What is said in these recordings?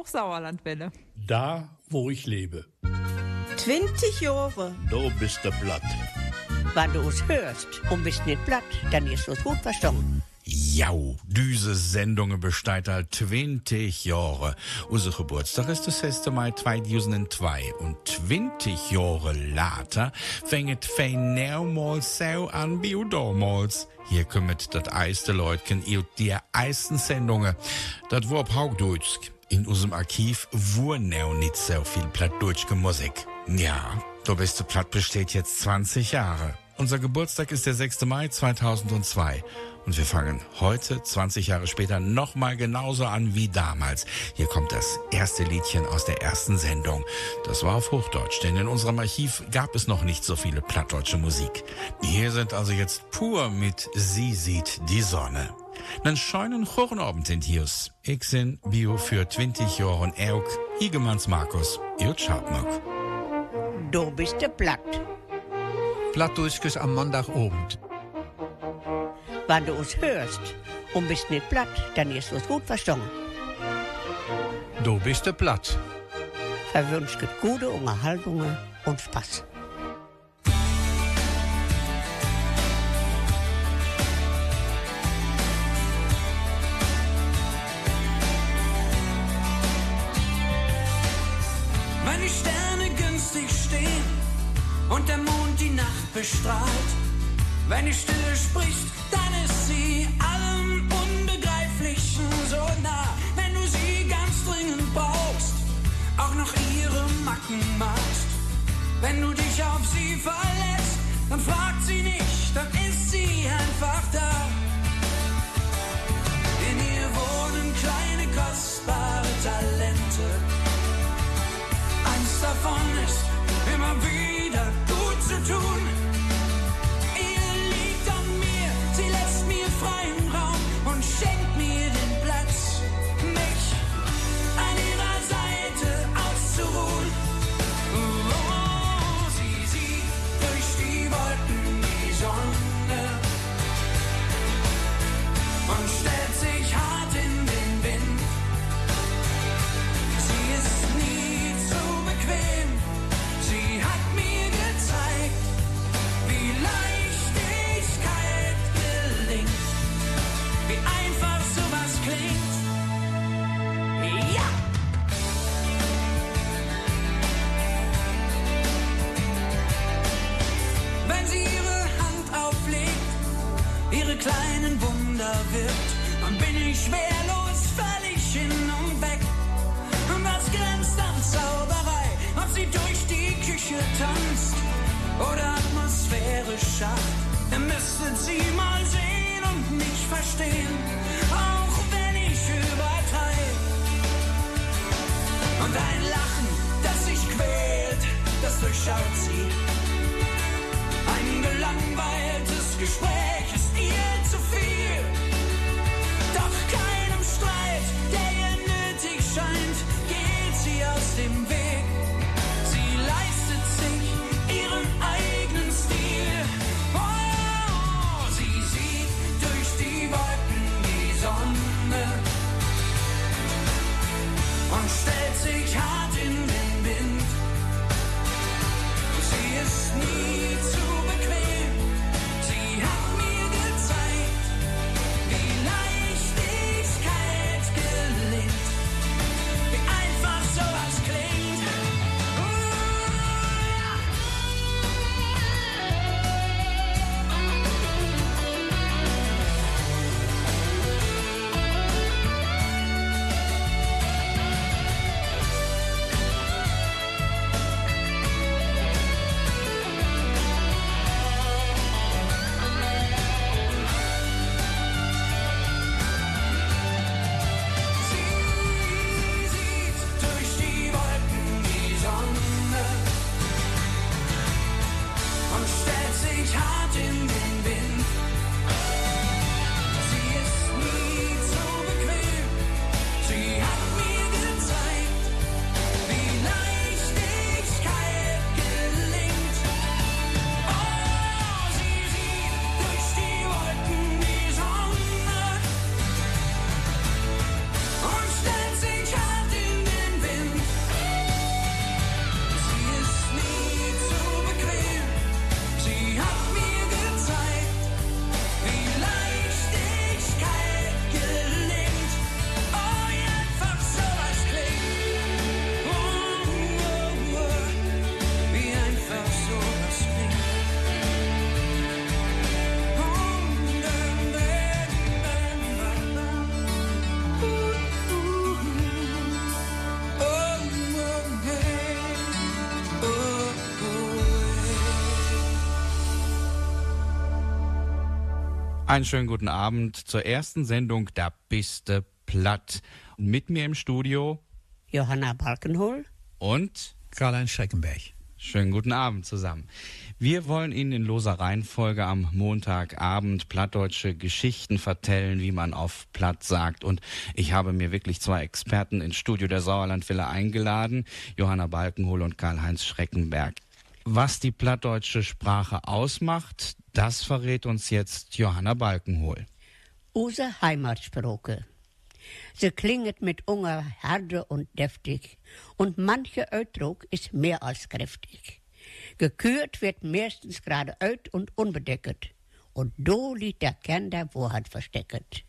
Hochsauerlandwelle. Da, wo ich lebe. 20 Jahre. Du bist der Blatt. Wenn du uns hörst und bist nicht platt, dann ist es gut verstanden. Jau, diese Sendung besteht al 20 Jahre. Unser Geburtstag ist das 6. Mai 2002 und 20 Jahre later fängt fein mehrmals so an wie damals. Hier kommt das erste Leutchen in die ersten Sendungen. Das war auf Haugdeutsch. In unserem Archiv wurden auch nicht so viel plattdeutsche Musik. Ja, der beste Platt besteht jetzt 20 Jahre. Unser Geburtstag ist der 6. Mai 2002. Und wir fangen heute, 20 Jahre später, nochmal genauso an wie damals. Hier kommt das erste Liedchen aus der ersten Sendung. Das war auf Hochdeutsch, denn in unserem Archiv gab es noch nicht so viele plattdeutsche Musik. Hier sind also jetzt pur mit Sie sieht die Sonne. Nen scheinen Chornabend in Hius. Ich bin Bio für 20 Jahre und Euk, Igemanns Markus, ihr Schabnock. Du bist der Platt. Plattdeutsches am Montagabend. Wenn du uns hörst und bist nicht platt, dann ist es gut verstanden. Du bist der Platt. Verwünscht gute Unterhaltungen und Spaß. Und der Mond die Nacht bestrahlt, wenn die Stille spricht, dann ist sie allem Unbegreiflichen so nah. Wenn du sie ganz dringend brauchst, auch noch ihre Macken magst. Wenn du dich auf sie verlässt, dann fragt sie nicht, dann ist sie einfach Wirkt, dann bin ich schwerlos, völlig hin und weg. Und was grenzt an Zauberei, ob sie durch die Küche tanzt oder Atmosphäre schafft. Ihr müsstet sie mal sehen und mich verstehen, auch wenn ich übertreibe. Und ein Lachen, das sich quält, das durchschaut sie. Ein gelangweiltes Gespräch stellt sich Einen schönen guten Abend zur ersten Sendung Da biste platt. Und mit mir im Studio Johanna Balkenhol. und Karl-Heinz Schreckenberg. schönen guten Abend zusammen. Wir wollen Ihnen in loser Reihenfolge am Montagabend plattdeutsche Geschichten vertellen, wie man auf Platt sagt. Und ich habe mir wirklich zwei Experten ins Studio der Sauerlandvilla eingeladen, Johanna Balkenhol und Karl-Heinz Schreckenberg. Was die plattdeutsche Sprache ausmacht, das verrät uns jetzt Johanna Balkenhol. Unsere Heimatsprache. Sie klinget mit Unger herde und deftig und manche Ausdruck ist mehr als kräftig. Gekürt wird meistens gerade uit und unbedeckt. Und do liegt der Kern der Wahrheit versteckt.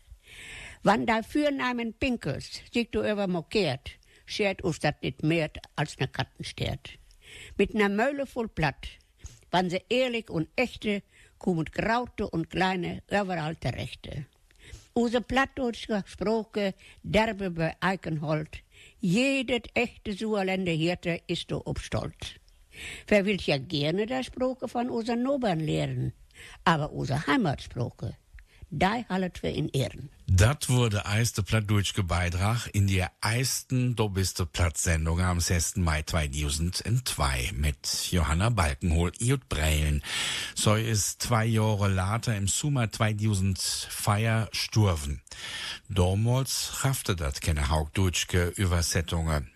Wann da Fürnamen pinkels, sich du über mokiert, schert us dat nicht mehr als ne Kattenstert. Mit ner Mölle voll Platt, wann sie ehrlich und echte, kommen graute und kleine überall terechte. Unsere plattdeutsche Sprache, derbe bei Eichenhold, jedes echte Sauerländer Hirte ist do ob stolz. Wer will ja gerne der Sprache von unseren Nobern lernen, aber unsere Heimatsprache, da haltet wir in Ehren. Das wurde eiste plattdeutsche Beitrag in der eisten dobiste Plattsendung am 6. Mai 2002 mit Johanna Balkenhol und Breilen. So ist zwei Jahre later im Sommer 2004 sturven. Damals schaffte das keine haugdeutsche Übersetzungen.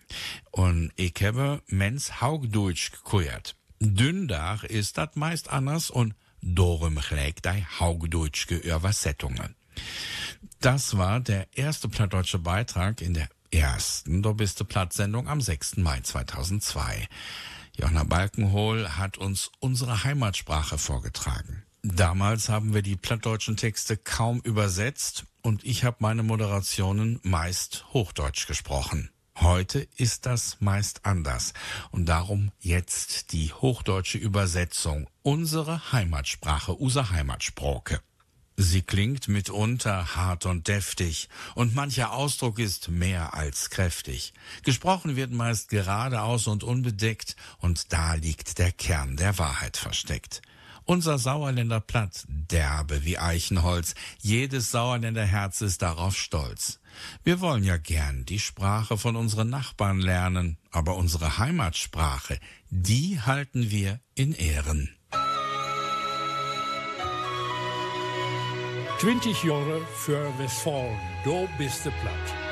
Und ich habe mens haugdeutsch gekuert. Dündach ist das meist anders und gleich die haugdeutsche Übersetzungen. Das war der erste plattdeutsche Beitrag in der ersten Dobiste Plattsendung am 6. Mai 2002. Johanna Balkenhol hat uns unsere Heimatsprache vorgetragen. Damals haben wir die plattdeutschen Texte kaum übersetzt und ich habe meine Moderationen meist Hochdeutsch gesprochen. Heute ist das meist anders und darum jetzt die hochdeutsche Übersetzung, unsere Heimatsprache, unser Heimatsproke. Sie klingt mitunter hart und deftig, und mancher Ausdruck ist mehr als kräftig. Gesprochen wird meist geradeaus und unbedeckt, und da liegt der Kern der Wahrheit versteckt. Unser Sauerländer Platt, derbe wie Eichenholz, jedes Sauerländer Herz ist darauf stolz. Wir wollen ja gern die Sprache von unseren Nachbarn lernen, aber unsere Heimatsprache, die halten wir in Ehren. 20 Jahre für Westfalen, do bist du platt.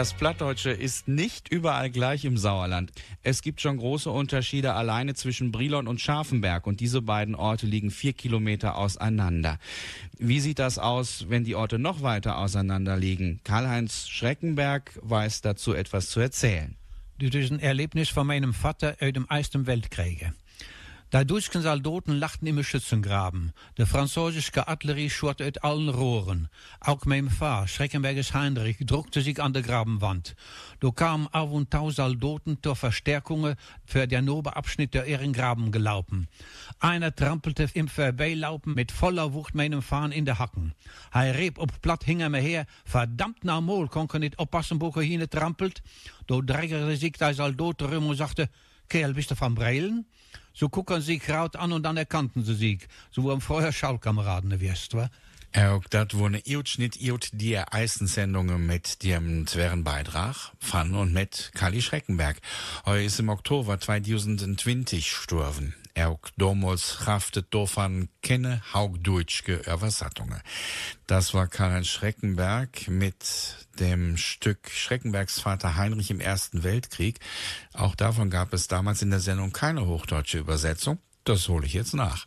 Das Plattdeutsche ist nicht überall gleich im Sauerland. Es gibt schon große Unterschiede alleine zwischen Brilon und Scharfenberg und diese beiden Orte liegen vier Kilometer auseinander. Wie sieht das aus, wenn die Orte noch weiter auseinander liegen? Karl-Heinz Schreckenberg weiß dazu etwas zu erzählen. Dit is een erlebnis van mijn vader uit de Eerste Weltkrieg. Die deutschen Soldaten lachten im Schützengraben. De französische Artillerie schoot uit allen Rohren. Auch mein Vater, Schreckenberges Heinrich, druckte sich an der Grabenwand. Da kamen auf und tau Soldaten zur Verstärkung für den Oberabschnitt der Ehrengraben gelaufen. Einer trampelte im Vorbeilaufen mit voller Wucht meinem Fahnen in de Hacken. Hij riep op plat hing er me her, verdammt nou mol, kon ik niet oppassen, wo er hier trampelt. Da dreigerte sich der Soldat rum und sagte, Kerl, bist du van Breilen? So gucken sie Kraut an und dann erkannten sie sich. So waren vorher Schallkameraden gewesen, wa? Auch dat wo ne Iutschnitt Iut die Eisensendungen mit dem zweren Beitrag von und mit Kali Schreckenberg. Heu ist im Oktober 2020 gestorben. Auch damals haftet dofan kenne haugdeutschke Übersetzungen. Das war Karl Schreckenberg mit dem Stück Schreckenbergs Vater Heinrich im Ersten Weltkrieg. Auch davon gab es damals in der Sendung keine hochdeutsche Übersetzung. Das hole ich jetzt nach.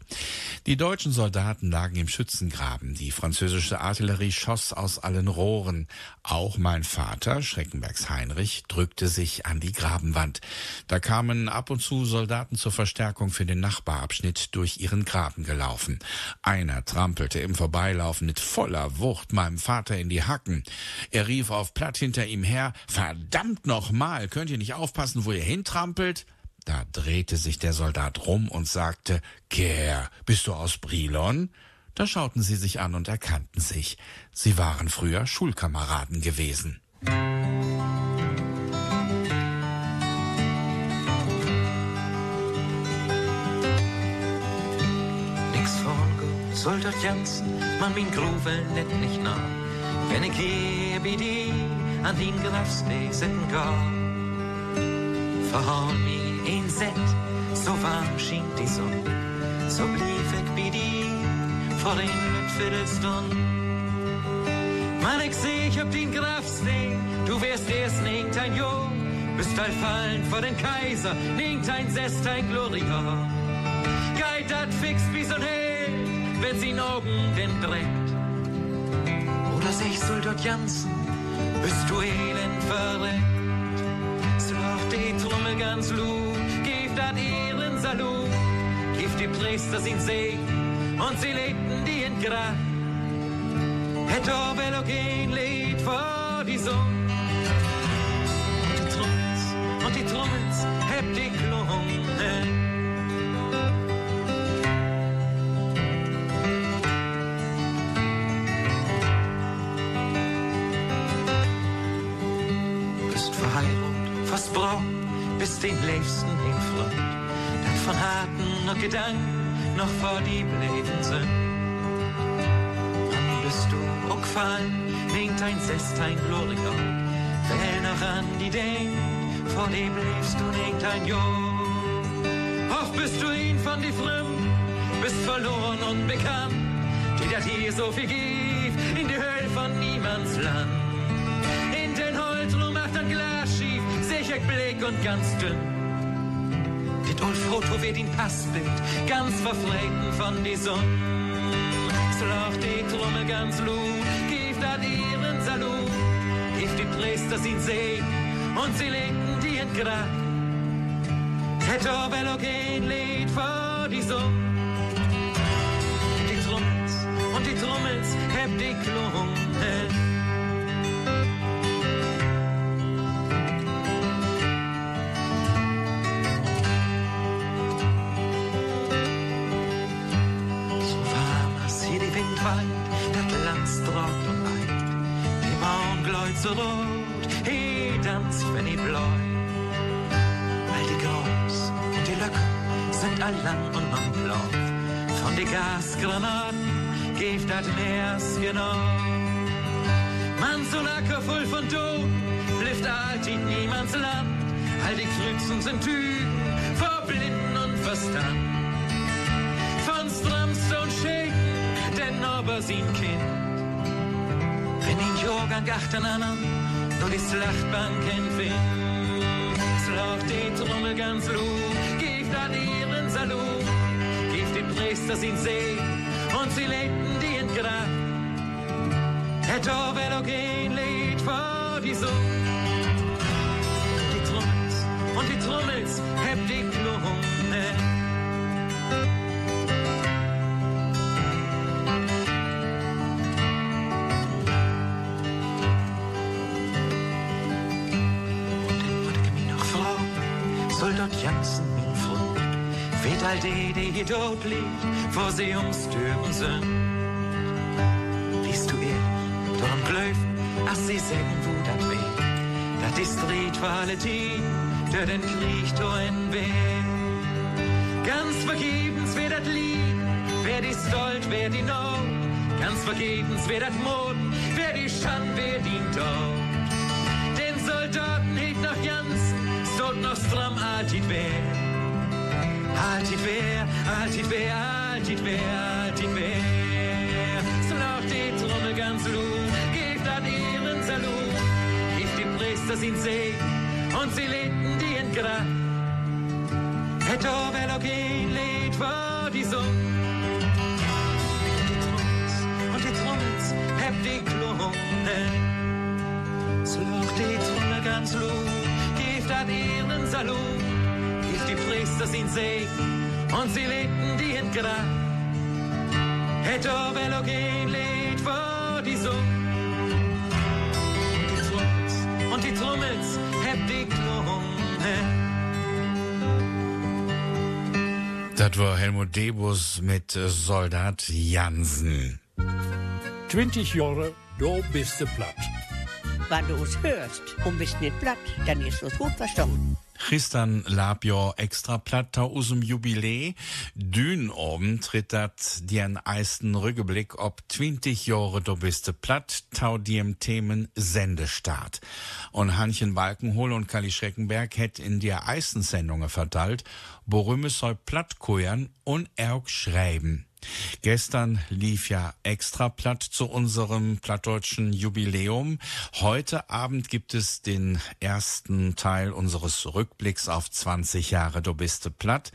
Die deutschen Soldaten lagen im Schützengraben. Die französische Artillerie schoss aus allen Rohren. Auch mein Vater, Schreckenbergs Heinrich, drückte sich an die Grabenwand. Da kamen ab und zu Soldaten zur Verstärkung für den Nachbarabschnitt durch ihren Graben gelaufen. Einer trampelte im Vorbeilaufen mit voller Wucht meinem Vater in die Hacken. Er rief auf Platt hinter ihm her, verdammt nochmal, könnt ihr nicht aufpassen, wo ihr hintrampelt? Da drehte sich der Soldat rum und sagte, Kerr, bist du aus Brilon? Da schauten sie sich an und erkannten sich. Sie waren früher Schulkameraden gewesen. Nix gut, soll dort Jansen, man min Grove net nicht nah. Wenn ich hier bei dir an den Grafsteg sitten gar. Verhal mi ein Set, so warm schien die Sonne. So blieb ich bei dir vor den mit Viertelstund. Man, ich seh, ich hab den Grafsteg, du wärst erst nicht ein Jahr. Bist all fallen vor den Kaiser, nicht ein Sest, ein Gloria. Geit dat fix wie so'n Held, wenn sie Augen den dreckt. Oder sich soll dort janzen, bist du elend verreckt. So lacht die Trommel ganz lut, dat ihren Salut, gib die Priester sin Segen und sie legten die in Grab. Het ein Lied vor die Sonne. Und die Trommels, und die Trommels, heb die Klungen. fast braun, bist den liebsten in Freund, dat von harten noch Gedanken noch vor die bleiben sind. Wann bist du auch gefallen, winkt ein Sest, ein Gloria, wer noch an die denkt, vor dem lebst du nicht ein Jahr. Oft bist du ihn von die Fremden, bist verloren und bekannt, die dat hier so viel gibt, in die Hölle von niemands Land. In den Holzrum macht ein Glas sicher Blick und ganz dünn. Dit old Foto wird in Passbild, ganz verfreten von die Sonne. So lacht die Trommel ganz lut, gibt dat ihren Salut, gibt die Priester sin Segen und sie legten die in Grab. Hätte Orwell auch ein Lied vor die Sonne. Die Trommels und die Trommels, heb die Klungen. So rot, he tanzt, wenn i bläu. Weil die Groß und die Löcke sind all lang und man blau. Von die Gasgranaten gibt dat Meers genau. Man so Lacker voll von Tod, blifft alltid niemands Land. All die Krützen sind Tüten, vor Blinden und Verstand von Stramstone shaken, denn aber sin Kind. Jorgan gachten an, nur die Schlachtbank entfernt. Slaucht die Trommel ganz lob, gibt an ihren Salon, gibt die Priester sin See und sie legten die in Grab. Et ein Lied vor die Sonne. Die Trommels und die Trommels, heb die Klone. Vet all det, det hier dort liegt, vor sie ums Türen sind. Liest du ehrlich, darum glöfen, ach sie sägen, wo dat weh. Dat ist die, der den Krieg tun will. Ganz vergebens wer dat Lied, wer die Stolt, wer die Not. Ganz vergebens wer dat Mut, wer die Schand, wer die Tod. Den Soldaten hielt noch Jansen, stod noch stramm alltid wer. Alltid wer, alltid wer, alltid wer, alltid wer. So lauft die Trommel ganz lud, gebt an ihren Salut. Gibt die Priester sin Segen und sie legten die in Grab. Et auch ein Lied vor die Sonne. Und die Trommels, heb die Klone. So lauft die Trommel ganz lud, gibt an ihren Salut. Priester sin Segen und sie legten die in Grab. Et ein Lied vor die Sonne. Und die Trommels, heb die Klone. Das war Helmut Debus mit Soldat Jansen. 20 Jahre, da bist du platt. Wenn du uns hörst und bist nicht platt, dann ist es gut verstanden. Christian Labjor extra platt aus dem Jubiläe. Dün oben tritt dat den eisten Rückblick ob 20 Jahre du bist platt, tau diem Themen Sendestart. Und Hanchen Balkenhol und Kali Schreckenberg hätt in der Eistensendungen verteilt, worum es soll platt kuern und erg schreiben. Gestern lief ja extra platt zu unserem plattdeutschen Jubiläum. Heute Abend gibt es den ersten Teil unseres Rückblicks auf 20 Jahre Du bist platt.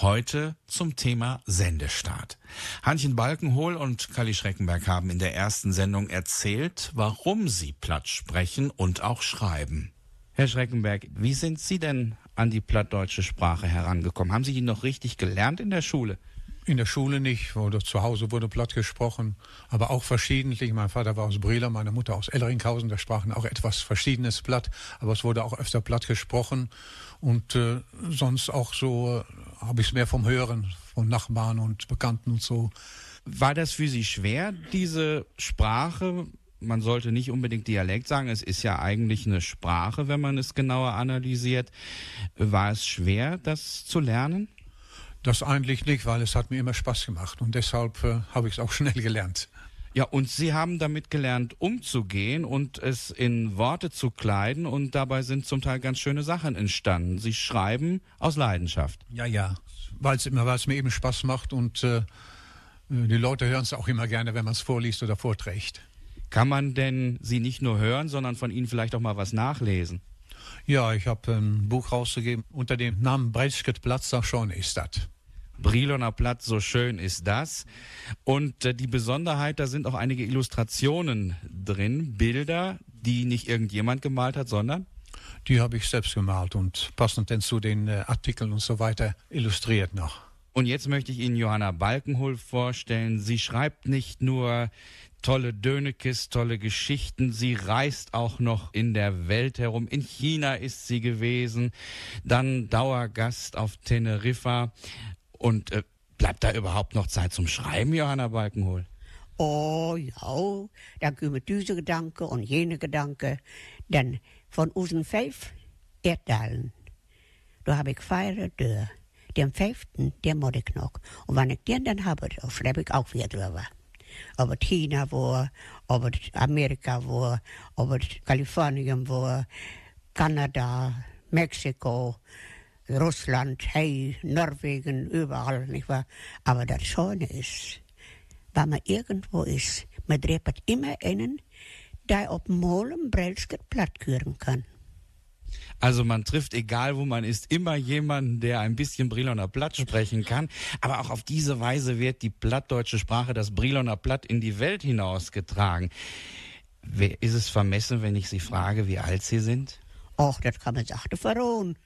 Heute zum Thema Sendestart. Hanchen Balkenhol und Kali Schreckenberg haben in der ersten Sendung erzählt, warum sie platt sprechen und auch schreiben. Herr Schreckenberg, wie sind Sie denn an die plattdeutsche Sprache herangekommen? Haben Sie die noch richtig gelernt in der Schule? In der Schule nicht, wurde zu Hause wurde platt gesprochen, aber auch verschiedentlich. Mein Vater war aus Brühler, meine Mutter aus Ellringhausen, da sprachen auch etwas verschiedenes platt, aber es wurde auch öfter platt gesprochen und äh, sonst auch so äh, habe ich es mehr vom Hören, von Nachbarn und Bekannten und so. War das für Sie schwer, diese Sprache? Man sollte nicht unbedingt Dialekt sagen, es ist ja eigentlich eine Sprache, wenn man es genauer analysiert. War es schwer, das zu lernen? Das eigentlich nicht, weil es hat mir immer Spaß gemacht und deshalb äh, habe ich es auch schnell gelernt. Ja, und Sie haben damit gelernt, umzugehen und es in Worte zu kleiden und dabei sind zum Teil ganz schöne Sachen entstanden. Sie schreiben aus Leidenschaft. Ja, ja, weil es mir eben Spaß macht und äh, die Leute hören es auch immer gerne, wenn man es vorliest oder vorträgt. Kann man denn Sie nicht nur hören, sondern von Ihnen vielleicht auch mal was nachlesen? Ja, ich habe ein Buch rausgegeben unter dem Namen Breitschritt Platz, da schon ist das. Briloner Platz, so schön ist das. Und äh, die Besonderheit, da sind auch einige Illustrationen drin, Bilder, die nicht irgendjemand gemalt hat, sondern Die habe ich selbst gemalt und passend denn zu den äh, Artikeln und so weiter illustriert noch. Und jetzt möchte ich Ihnen Johanna Balkenhol vorstellen. Sie schreibt nicht nur tolle Dönekes, tolle Geschichten, sie reist auch noch in der Welt herum. In China ist sie gewesen, dann Dauergast auf Teneriffa. Und äh, bleibt da überhaupt noch Zeit zum Schreiben, Johanna Balkenhol? Oh ja, dan komen deze gedanken en jene gedanken. Dan van onze vijf Erdteilen. Daar heb ik vier deur. Den vijften, den moet ik nog. En wanneer ik den dan heb, dan schrijf ik ook weer drüber. Ob het China war, ob het Amerika war, ob het Kalifornien war, Kanada, Mexiko, Russland, hey, Norwegen, überall, nicht wahr? Aber das Schöne ist, wenn man irgendwo ist, man trifft immer einen, der auf Molen Brelsket platt küren kann. Also man trifft, egal wo man ist, immer jemanden, der ein bisschen Briloner Platt sprechen kann. Aber auch auf diese Weise wird die plattdeutsche Sprache, das Briloner Platt, in die Welt hinausgetragen. Ist es vermessen, wenn ich Sie frage, wie alt Sie sind? Och, das kann man sagen verrohen.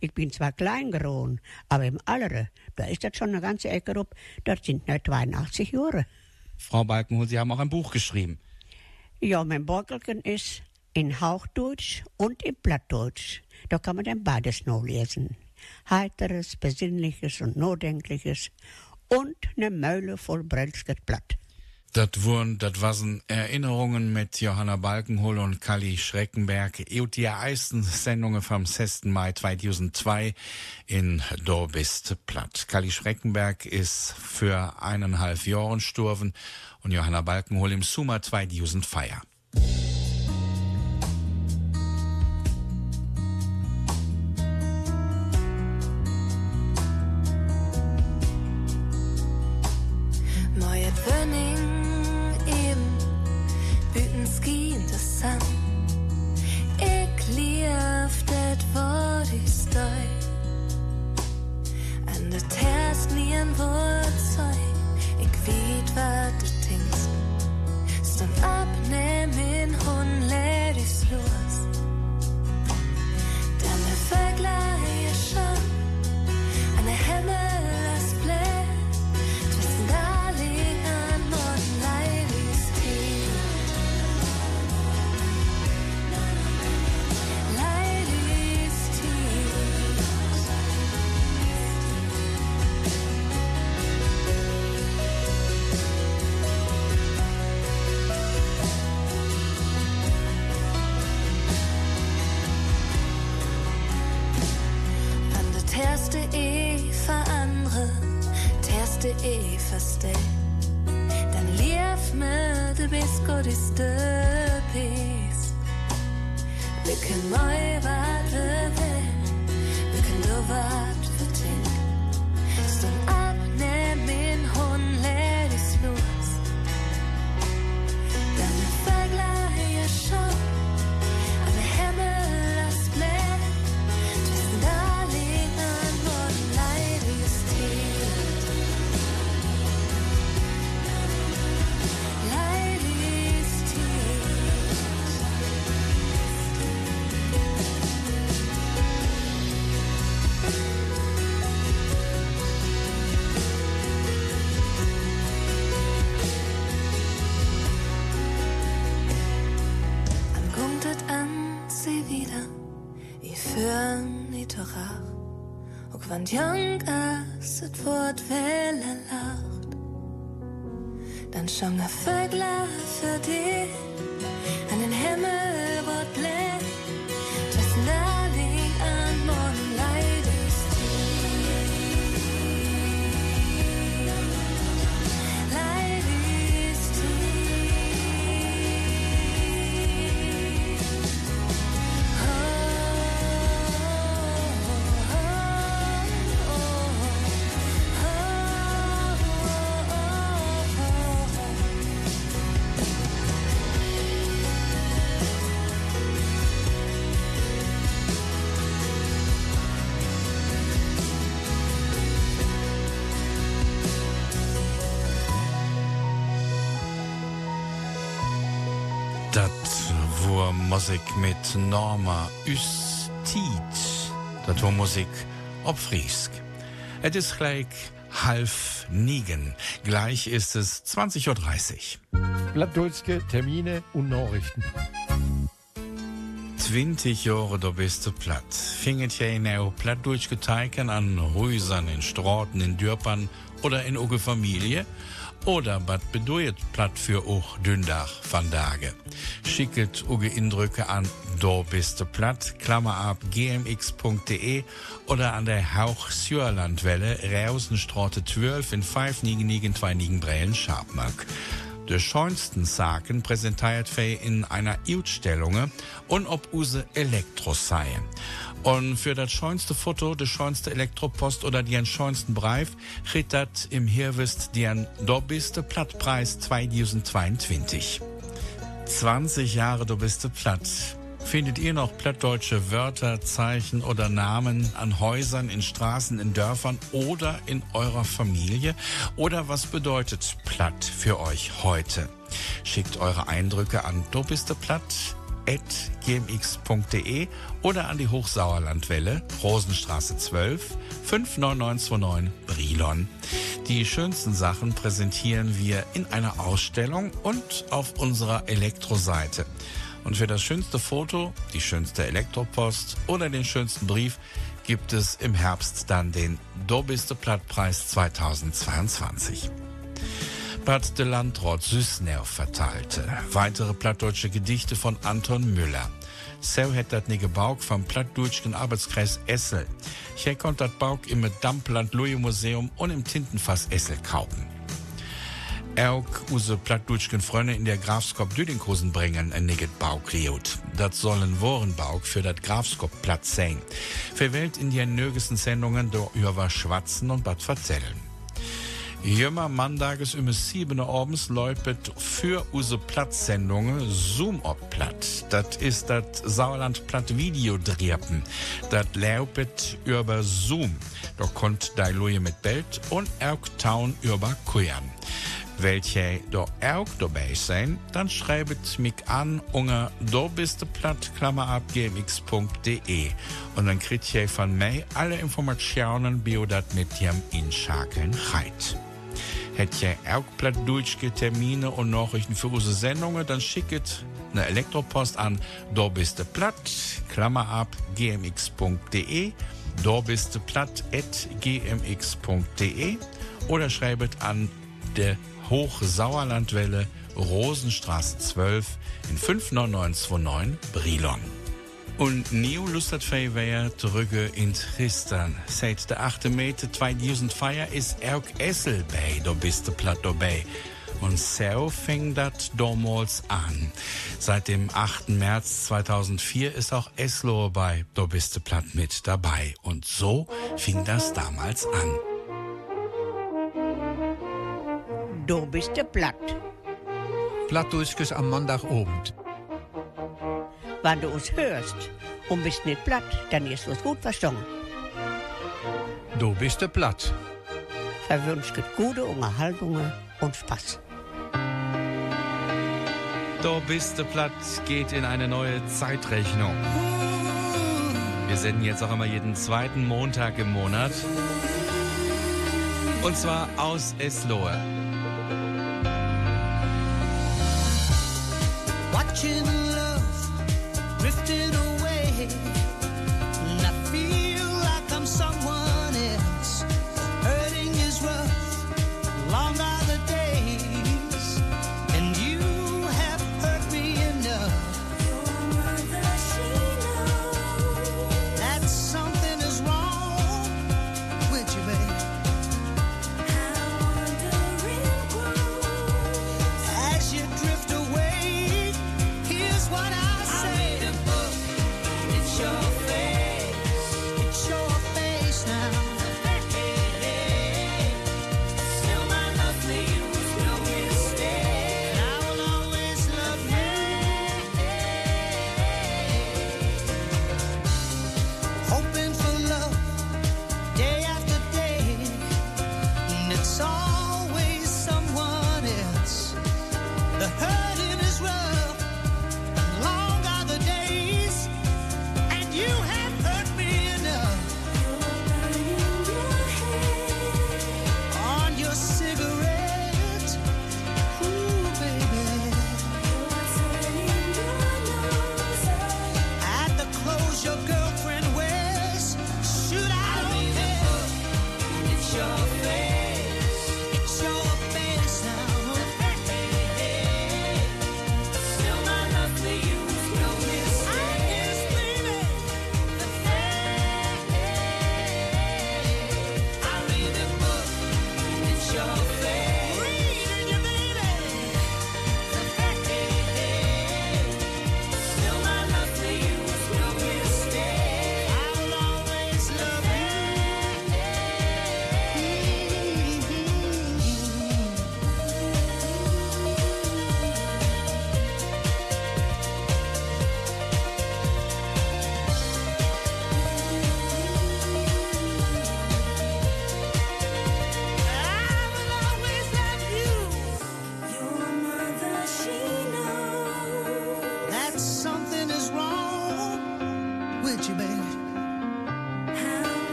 Ich bin zwar klein geworden, aber im Allere, da ist das schon eine ganze Ecke rup, das sind nur 82 Jahre. Frau Balkenhol, Sie haben auch ein Buch geschrieben. Ja, mein Borkelken ist in Hauchdeutsch und in Plattdeutsch. Da kann man dann beides noch lesen. Heiteres, Besinnliches und Nachdenkliches und eine Meule voll Brelsket Blatt. Das wurden, das waren Erinnerungen mit Johanna Balkenhol und Kali Schreckenberg. Und die ersten Sendungen vom 6. Mai 2002 in Do platt. Kali Schreckenberg ist für eineinhalb Jahren gestorben und Johanna Balkenhol im Sommer 2000 feier. De støj. An det tærst nie en torach och vant young as ett vårt väl lacht dann sjunger fåglar för det Musik mit Norma Üstit. Das war Musik ob Friesk. Es ist gleich halb nigen. Gleich ist es 20.30 Uhr. Plattdeutschke Termine und Nachrichten. 20 Jahre, da bist du platt. Finget ja in der Plattdeutsch geteiken an Häusern, in Straßen, in Dörpern oder in uge Familie? Oder was bedeutet platt für auch Dündach van Dage? Schicket uge Indrücke an do bist platt, Klammer ab gmx.de oder an der Hauch Sürlandwelle, Rausenstraße 12 in 5 Nigen Nigen 2 Nigen Brellen Scharpmark. De schönsten Saken präsentiert Fei in einer Ausstellung und ob use Elektros sei. Und für das schönste Foto, de schönste Elektropost oder den schönsten Brief, kriegt dat im Hirwist den Dobiste Plattpreis 2022. 20 Jahre, du bist platt. Findet ihr noch plattdeutsche Wörter, Zeichen oder Namen an Häusern, in Straßen, in Dörfern oder in eurer Familie? Oder was bedeutet platt für euch heute? Schickt eure Eindrücke an du oder an die Hochsauerlandwelle, Rosenstraße 12, 59929 Brilon. Die schönsten Sachen präsentieren wir in einer Ausstellung und auf unserer Elektroseite. Und für das schönste Foto, die schönste Elektropost oder den schönsten Brief gibt es im Herbst dann den Dobiste Plattpreis 2022. Bad de Landrot Süßner verteilte. Weitere plattdeutsche Gedichte von Anton Müller. So hat dat nige Bauk vom plattdeutschen Arbeitskreis Essel. Hier konnte dat Bauk im Dampland Louis Museum und im Tintenfass Essel kaufen. Erk use plattdutschken Freunde in der Grafskop Düdinghosen bringen en niget Bauk liot. Dat sollen Worenbauk für dat Grafskop Platz sein. Verwählt in die nögesten Sendungen do über schwatzen und bad verzellen. Jümmer Mandages um 7 abends läupet für use Platzsendungen Zoom op platt. Dat ist dat Sauerland platt Video driepen. Dat läupet über Zoom. Da konnt dei Luje mit Belt und Erktown über Welche do auch dabei sein, dann schreibet mich an unter do bist du platt, ab, gmx.de. Und dann kriegt ihr von mir alle Informationen, bio dat mit jem Inschakeln heit. Hätt ihr auch plattdeutsche Termine und Nachrichten für unsere Sendungen, dann schicket eine Elektropost an do bist du platt, Klammer ab, gmx.de, do bist du platt, at gmx.de oder schreibet an der Hochsauerlandwelle Rosenstraße 12 in 59929 Brilon. Und Neo lustert Feier zurück in Tristan. Seit der 8. Meter 2004 ist auch Essel bei, da bist du platt dabei. Und so fing das damals an. Seit dem 8. März 2004 ist auch Eslo bei Da bist du platt mit dabei. Und so fing das damals an. Du bist du platt. Plattdeutsches am Montagabend. Wenn du uns hörst und bist nicht platt, dann ist uns gut verstanden. Du bist du platt. Verwünscht gute Unterhaltungen und Spaß. Da bist du platt geht in eine neue Zeitrechnung. Wir senden jetzt auch immer jeden zweiten Montag im Monat. Und zwar aus Eslohe. Watching love drifting away.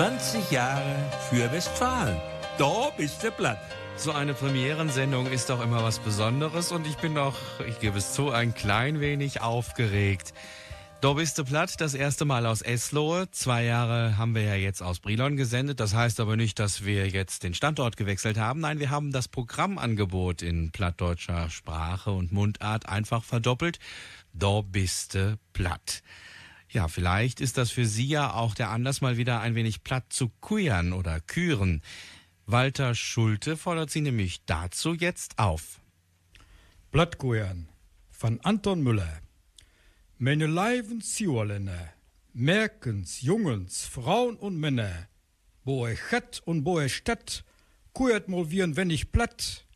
20 Jahre für Westfalen. Da bist du platt. So eine Premierensendung ist doch immer was Besonderes und ich bin doch, ich gebe es zu, ein klein wenig aufgeregt. Da bist du platt, das erste Mal aus Eslohe. Zwei Jahre haben wir ja jetzt aus Brilon gesendet. Das heißt aber nicht, dass wir jetzt den Standort gewechselt haben. Nein, wir haben das Programmangebot in plattdeutscher Sprache und Mundart einfach verdoppelt. Da bist du platt. Ja, vielleicht ist das für Sie ja auch der Anlass, mal wieder ein wenig platt zu kuiern oder küren. Walter Schulte fordert Sie nämlich dazu jetzt auf. Blattkuiern von Anton Müller. Meine Leiben Ziolenner, Merkens, Jungens, Frauen und Männer, wo ich het und wo ich statt, kuiert mal wie ein wenig platt.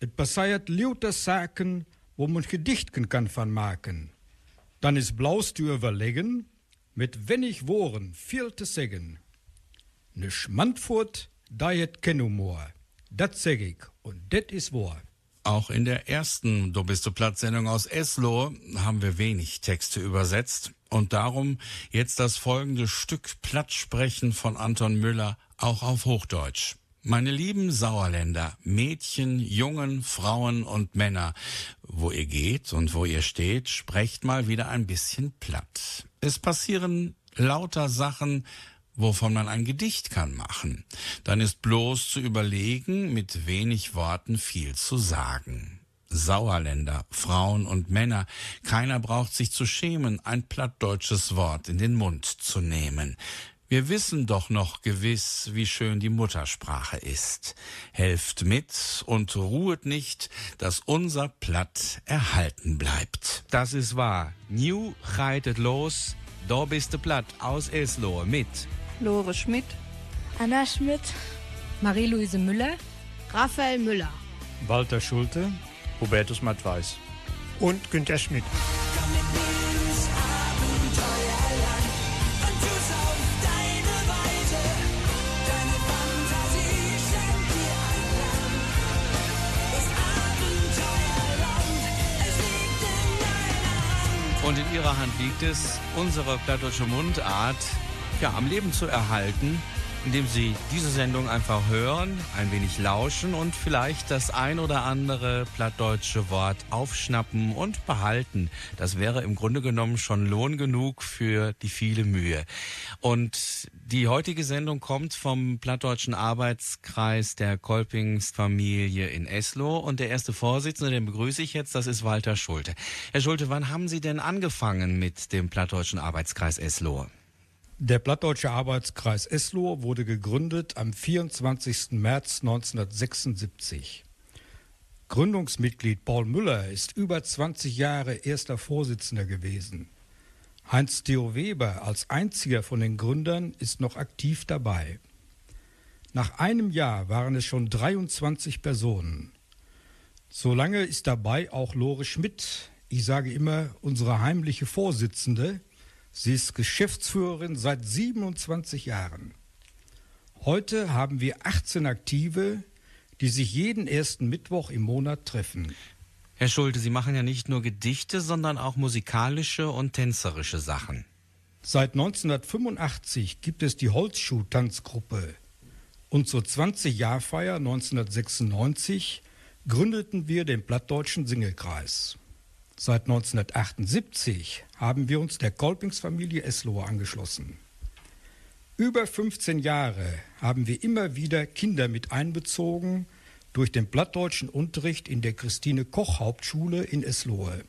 Et passiert lauter Sachen, wo man Gedichten kann von machen. Dann ist blaus zu überlegen, mit wenig Wohren viel zu sagen. Ne Schmandfurt, da jet Kennumor. Dat sag ich, und det is wahr. Auch in der ersten Du bist du Platt-Sendung aus Eslohe haben wir wenig Texte übersetzt und darum jetzt das folgende Stück Plattsprechen von Anton Müller auch auf Hochdeutsch. Meine lieben Sauerländer, Mädchen, Jungen, Frauen und Männer, wo ihr geht und wo ihr steht, sprecht mal wieder ein bisschen platt. Es passieren lauter Sachen, wovon man ein Gedicht kann machen. Dann ist bloß zu überlegen, mit wenig Worten viel zu sagen. Sauerländer, Frauen und Männer, keiner braucht sich zu schämen, ein plattdeutsches Wort in den Mund zu nehmen. Wir wissen doch noch gewiss, wie schön die Muttersprache ist. Helft mit und ruhet nicht, dass unser Platt erhalten bleibt. Das ist wahr. New reitet los. Da bist du platt aus Eslohe mit Lore Schmidt, Anna Schmidt, Marie-Louise Müller, Raphael Müller. Walter Schulte, Hubertus Mattweis. Und Günter Schmidt. Und in ihrer Hand liegt es, unsere plattdeutsche Mundart ja, am Leben zu erhalten, indem Sie diese Sendung einfach hören, ein wenig lauschen und vielleicht das ein oder andere plattdeutsche Wort aufschnappen und behalten. Das wäre im Grunde genommen schon Lohn genug für die viele Mühe. Und die heutige Sendung kommt vom plattdeutschen Arbeitskreis der Kolpingsfamilie in Esloh und der erste Vorsitzende, den begrüße ich jetzt, das ist Walter Schulte. Herr Schulte, wann haben Sie denn angefangen mit dem plattdeutschen Arbeitskreis Esloh? Der Plattdeutsche Arbeitskreis Eslohe wurde gegründet am 24. März 1976. Gründungsmitglied Paul Müller ist über 20 Jahre erster Vorsitzender gewesen. Heinz-Theo Weber als einziger von den Gründern ist noch aktiv dabei. Nach einem Jahr waren es schon 23 Personen. So lange ist dabei auch Lore Schmidt, ich sage immer unsere heimliche Vorsitzende, Sie ist Geschäftsführerin seit 27 Jahren. Heute haben wir 18 Aktive, die sich jeden ersten Mittwoch im Monat treffen. Herr Schulte, Sie machen ja nicht nur Gedichte, sondern auch musikalische und tänzerische Sachen. Seit 1985 gibt es die Holzschuh-Tanzgruppe. Und zur 20-Jahr-Feier 1996 gründeten wir den Plattdeutschen Singelkreis. Seit 1978 haben wir uns der Kolpingsfamilie Eslohe angeschlossen. Über 15 Jahre haben wir immer wieder Kinder mit einbezogen durch den plattdeutschen Unterricht in der Christine Koch Hauptschule in Eslohe.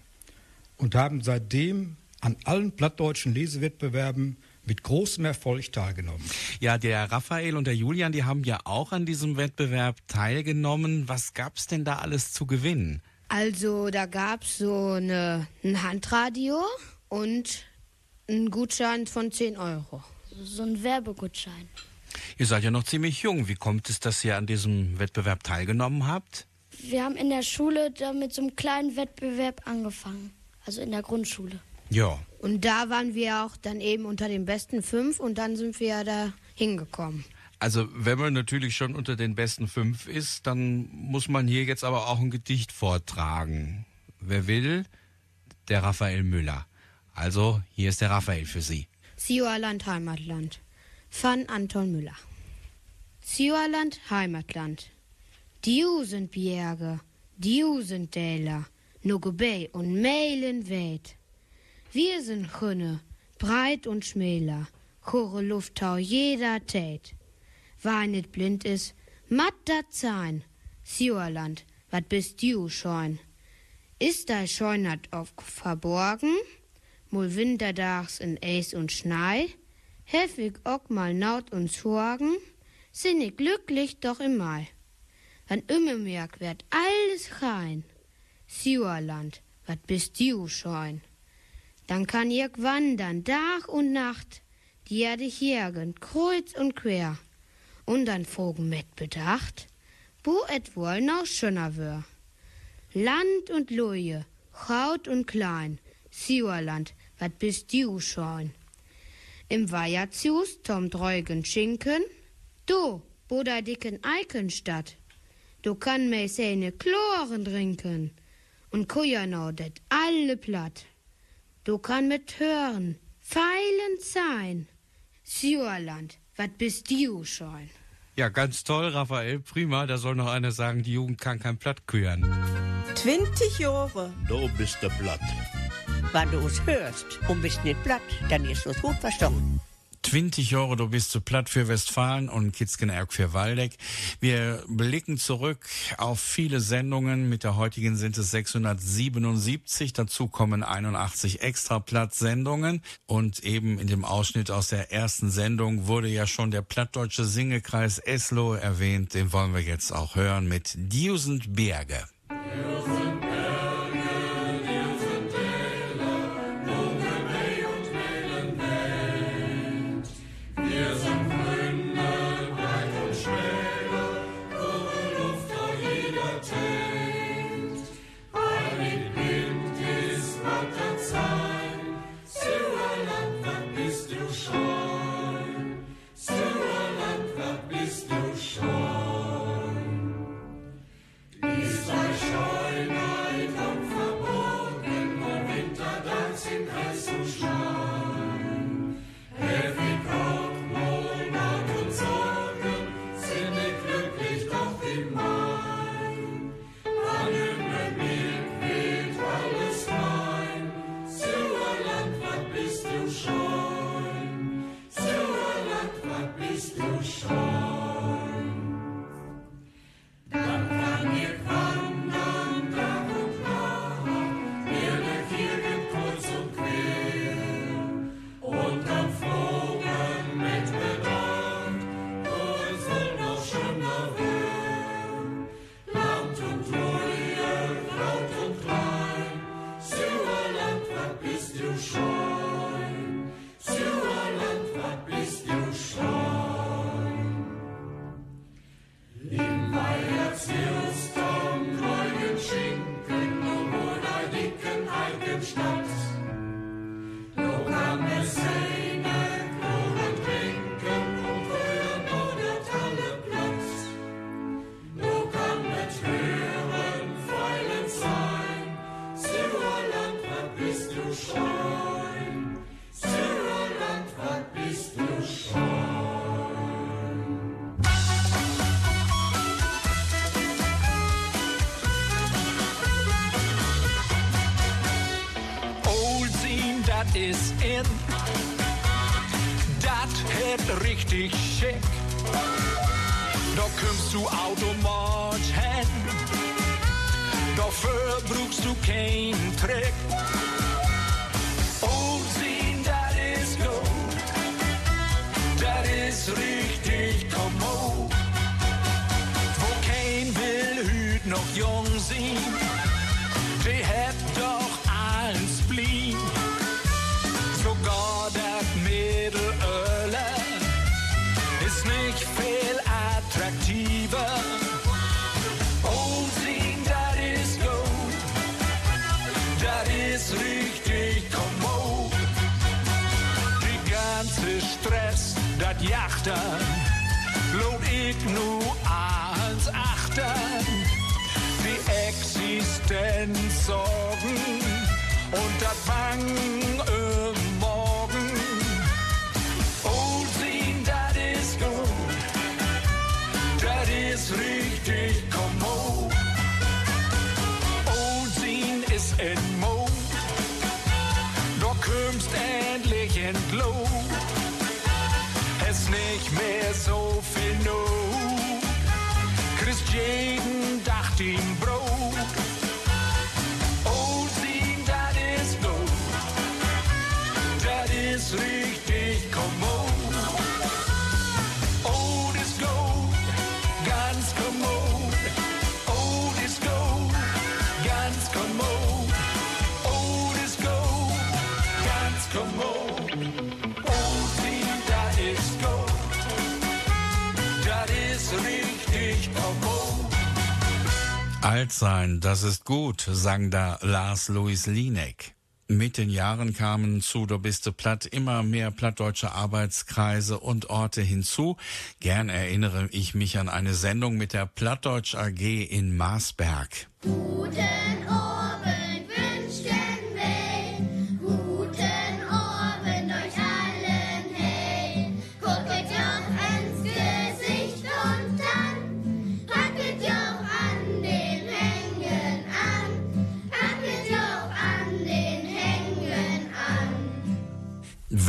und haben seitdem an allen plattdeutschen Lesewettbewerben mit großem Erfolg teilgenommen. Ja, der Raphael und der Julian, die haben ja auch an diesem Wettbewerb teilgenommen. Was gab's denn da alles zu gewinnen? Also da gab es so eine, ein Handradio und einen Gutschein von 10 Euro. So ein Werbegutschein. Ihr seid ja noch ziemlich jung. Wie kommt es, dass ihr an diesem Wettbewerb teilgenommen habt? Wir haben in der Schule da mit so einem kleinen Wettbewerb angefangen. Also in der Grundschule. Ja. Und da waren wir auch dann eben unter den besten fünf und dann sind wir ja da hingekommen. Also wenn man natürlich schon unter den besten fünf ist, dann muss man hier jetzt aber auch ein Gedicht vortragen. Wer will? Der Raphael Müller. Also hier ist der Raphael für Sie. Sioerland Heimatland. Van Anton Müller. Sioerland Heimatland. Diu sind Berge, diu sind Täler, Gebei und Meilen weit. Wir sind Chünne, breit und schmäler, chore Lufttau jeder Tät. Wer nicht blind is, matt dat sein. Sioerland, wat bist du scheun? Ist da scheunert auf verborgen? Mul winterdags in Eis und Schnei? Heftig ook mal naut und sorgen? Sind ich glücklich doch im Mai. Wann immer merk wird alles rein. Sioerland, wat bist du scheun? Dann kann ich wandern, Tag und Nacht, die Erde hergen, kreuz und quer. Und dann fragen mit Bedacht, wo et wohl noch schöner wär. Land und Loje, Haut und Klein, Sioerland, wat bist du scheun? Im Weiherzus tom dreugen Schinken, du, wo da dicken Eikenstadt, du kann mei seine Chloren trinken und Kujernau det alle platt. Du kann mit hören, feilend sein. Sjöland, wat bist du schon? Ja, ganz toll, Raphael. Prima. Da soll noch einer sagen, die Jugend kann kein Platt küren. 20 Jahre. Du bist der Blatt. Wenn du es hörst und bist nicht platt, dann ist es gut verstanden. 20 Jahre, du bist zu platt für Westfalen und Kitzkenberg für Waldeck. Wir blicken zurück auf viele Sendungen. Mit der heutigen sind es 677. Dazu kommen 81 Extraplatzsendungen. Und eben in dem Ausschnitt aus der ersten Sendung wurde ja schon der plattdeutsche Singekreis Eslo erwähnt. Den wollen wir jetzt auch hören mit Diusend Berge. Old dat Jachten, lohnt ich nu ans Achten, die Existenz sorgen und dat Bang im Morgen. Oh, sehen, dat ist gut, dat ist richtig so viel Not, kriegst jeden Tag den Brot. Alt sein, das ist gut, sang da Lars Louis Lieneck. Mit den Jahren kamen zu Der Biste Platt immer mehr plattdeutsche Arbeitskreise und Orte hinzu. Gern erinnere ich mich an eine Sendung mit der Plattdeutsch AG in Marsberg. Guten Abend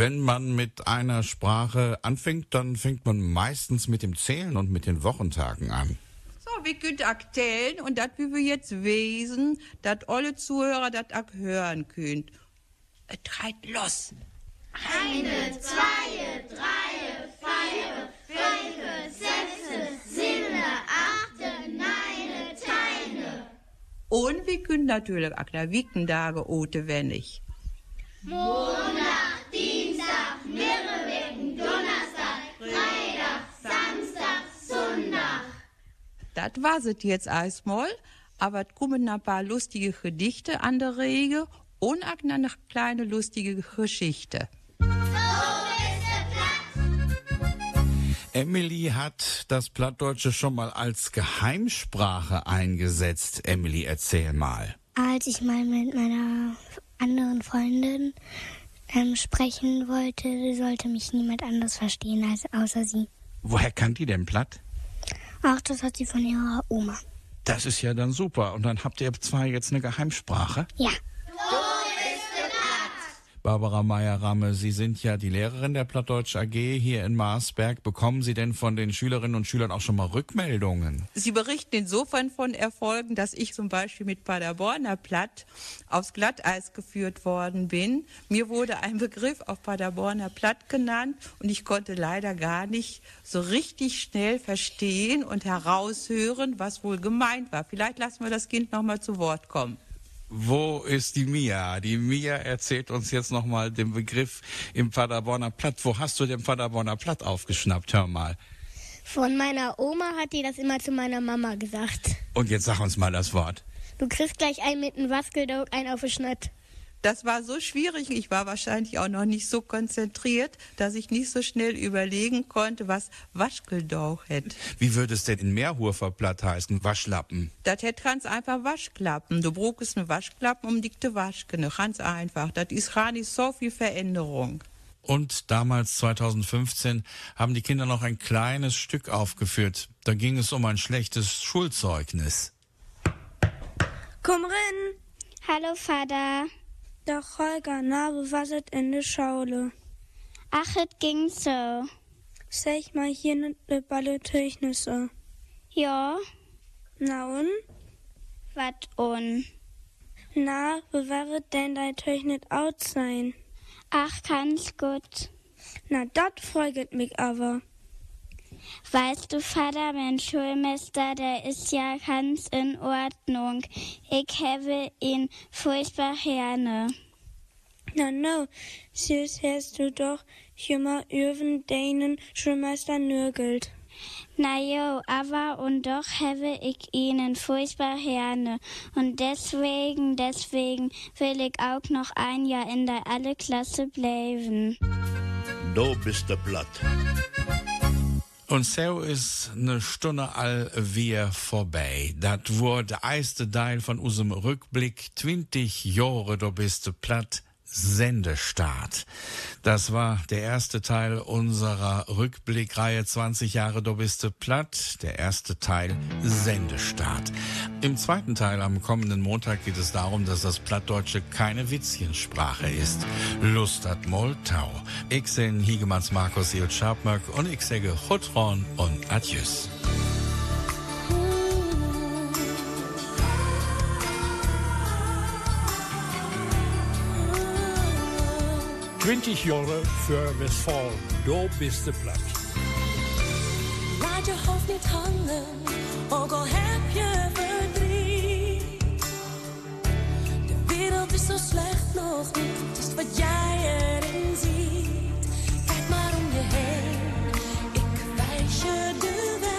Wenn man mit einer Sprache anfängt, dann fängt man meistens mit dem Zählen und mit den Wochentagen an. So, wir können erzählen und das wie wir jetzt wesen, dass alle Zuhörer das auch hören könnt. Es geht los. Eine, zwei, drei, vier, fünf, sechs, sieben, acht, neun, teine. Und wir können natürlich auch der Wickentage ote wennig. Montag, Dienstag, Das war's es jetzt erstmal, aber es kommen ein paar lustige Gedichte an der Rege und auch noch eine kleine lustige Geschichte. Emily hat das Plattdeutsche schon mal als Geheimsprache eingesetzt. Emily, erzähl mal. Als ich mal mit meiner anderen Freundin ähm, sprechen wollte, sollte mich niemand anders verstehen als außer sie. Woher kann die denn Platt? Ach, das hat sie von ihrer Oma. Das ist ja dann super. Und dann habt ihr zwei jetzt eine Geheimsprache? Ja. Barbara Meyer-Ramme, Sie sind ja die Lehrerin der Plattdeutsch AG hier in Marsberg. Bekommen Sie denn von den Schülerinnen und Schülern auch schon mal Rückmeldungen? Sie berichten insofern von Erfolgen, dass ich zum Beispiel mit Paderborner Platt aufs Glatteis geführt worden bin. Mir wurde ein Begriff auf Paderborner Platt genannt und ich konnte leider gar nicht so richtig schnell verstehen und heraushören, was wohl gemeint war. Vielleicht lassen wir das Kind noch mal zu Wort kommen. Wo ist die Mia? Die Mia erzählt uns jetzt nochmal den Begriff im Paderborner Platt. Wo hast du den Paderborner Platt aufgeschnappt? Hör mal. Von meiner Oma hat die das immer zu meiner Mama gesagt. Und jetzt sag uns mal das Wort. Du kriegst gleich einen mit einem Waskeldog, einen auf den Schnitt. Das war so schwierig. Ich war wahrscheinlich auch noch nicht so konzentriert, dass ich nicht so schnell überlegen konnte, was Waschgeldauch hätte. Wie würde es denn in Meerhofer Platt heißen? Waschlappen. Das hätte ganz einfach Waschklappen. Du brauchst eine Waschklappen um dicke Waschkene. Ganz einfach. Das ist gar nicht so viel Veränderung. Und damals, 2015, haben die Kinder noch ein kleines Stück aufgeführt. Da ging es um ein schlechtes Schulzeugnis. Komm rein. Hallo, Vater. Doch Holger, na, wo was it in der Schule? Ach, es ging so. Sag mal hier ne de Balleteuchnisse. Ja, Na und? wat un. Na, wo wäre denn dein Teuchnis out sein? Ach, ganz gut. Na, dat freut mich aber. Weißt du, Vater, mein Schulmeister, der ist ja ganz in Ordnung. Ich habe ihn furchtbar gerne. Na, no, süß hast du doch immer über deinen Schulmeister nörgelt. Na jo, aber und doch habe ich ihnen furchtbar gerne. Und deswegen, deswegen will ich auch noch ein Jahr in der alle Klasse bleiben. du bist du platt. Und so ist eine Stunde all wir vorbei. Das war der erste Teil von unserem Rückblick. 20 Jahre, du bist platt. Sendestart. Das war der erste Teil unserer Rückblickreihe 20 Jahre Du bist platt. Der erste Teil Sendestart. Im zweiten Teil am kommenden Montag geht es darum, dass das Plattdeutsche keine Witzchensprache ist. Lust hat Moltau. Ich bin Higemanns Markus Eel Scharpmöck und ich sage Chutron und Adjus. 20 Jahre für Westfalen, du bist du platt. Laat je hoofd niet hangen, ook al heb je verdriet. De wereld is zo slecht nog niet, is wat jij erin ziet. Kijk maar om je heen, ik wijs je de weg.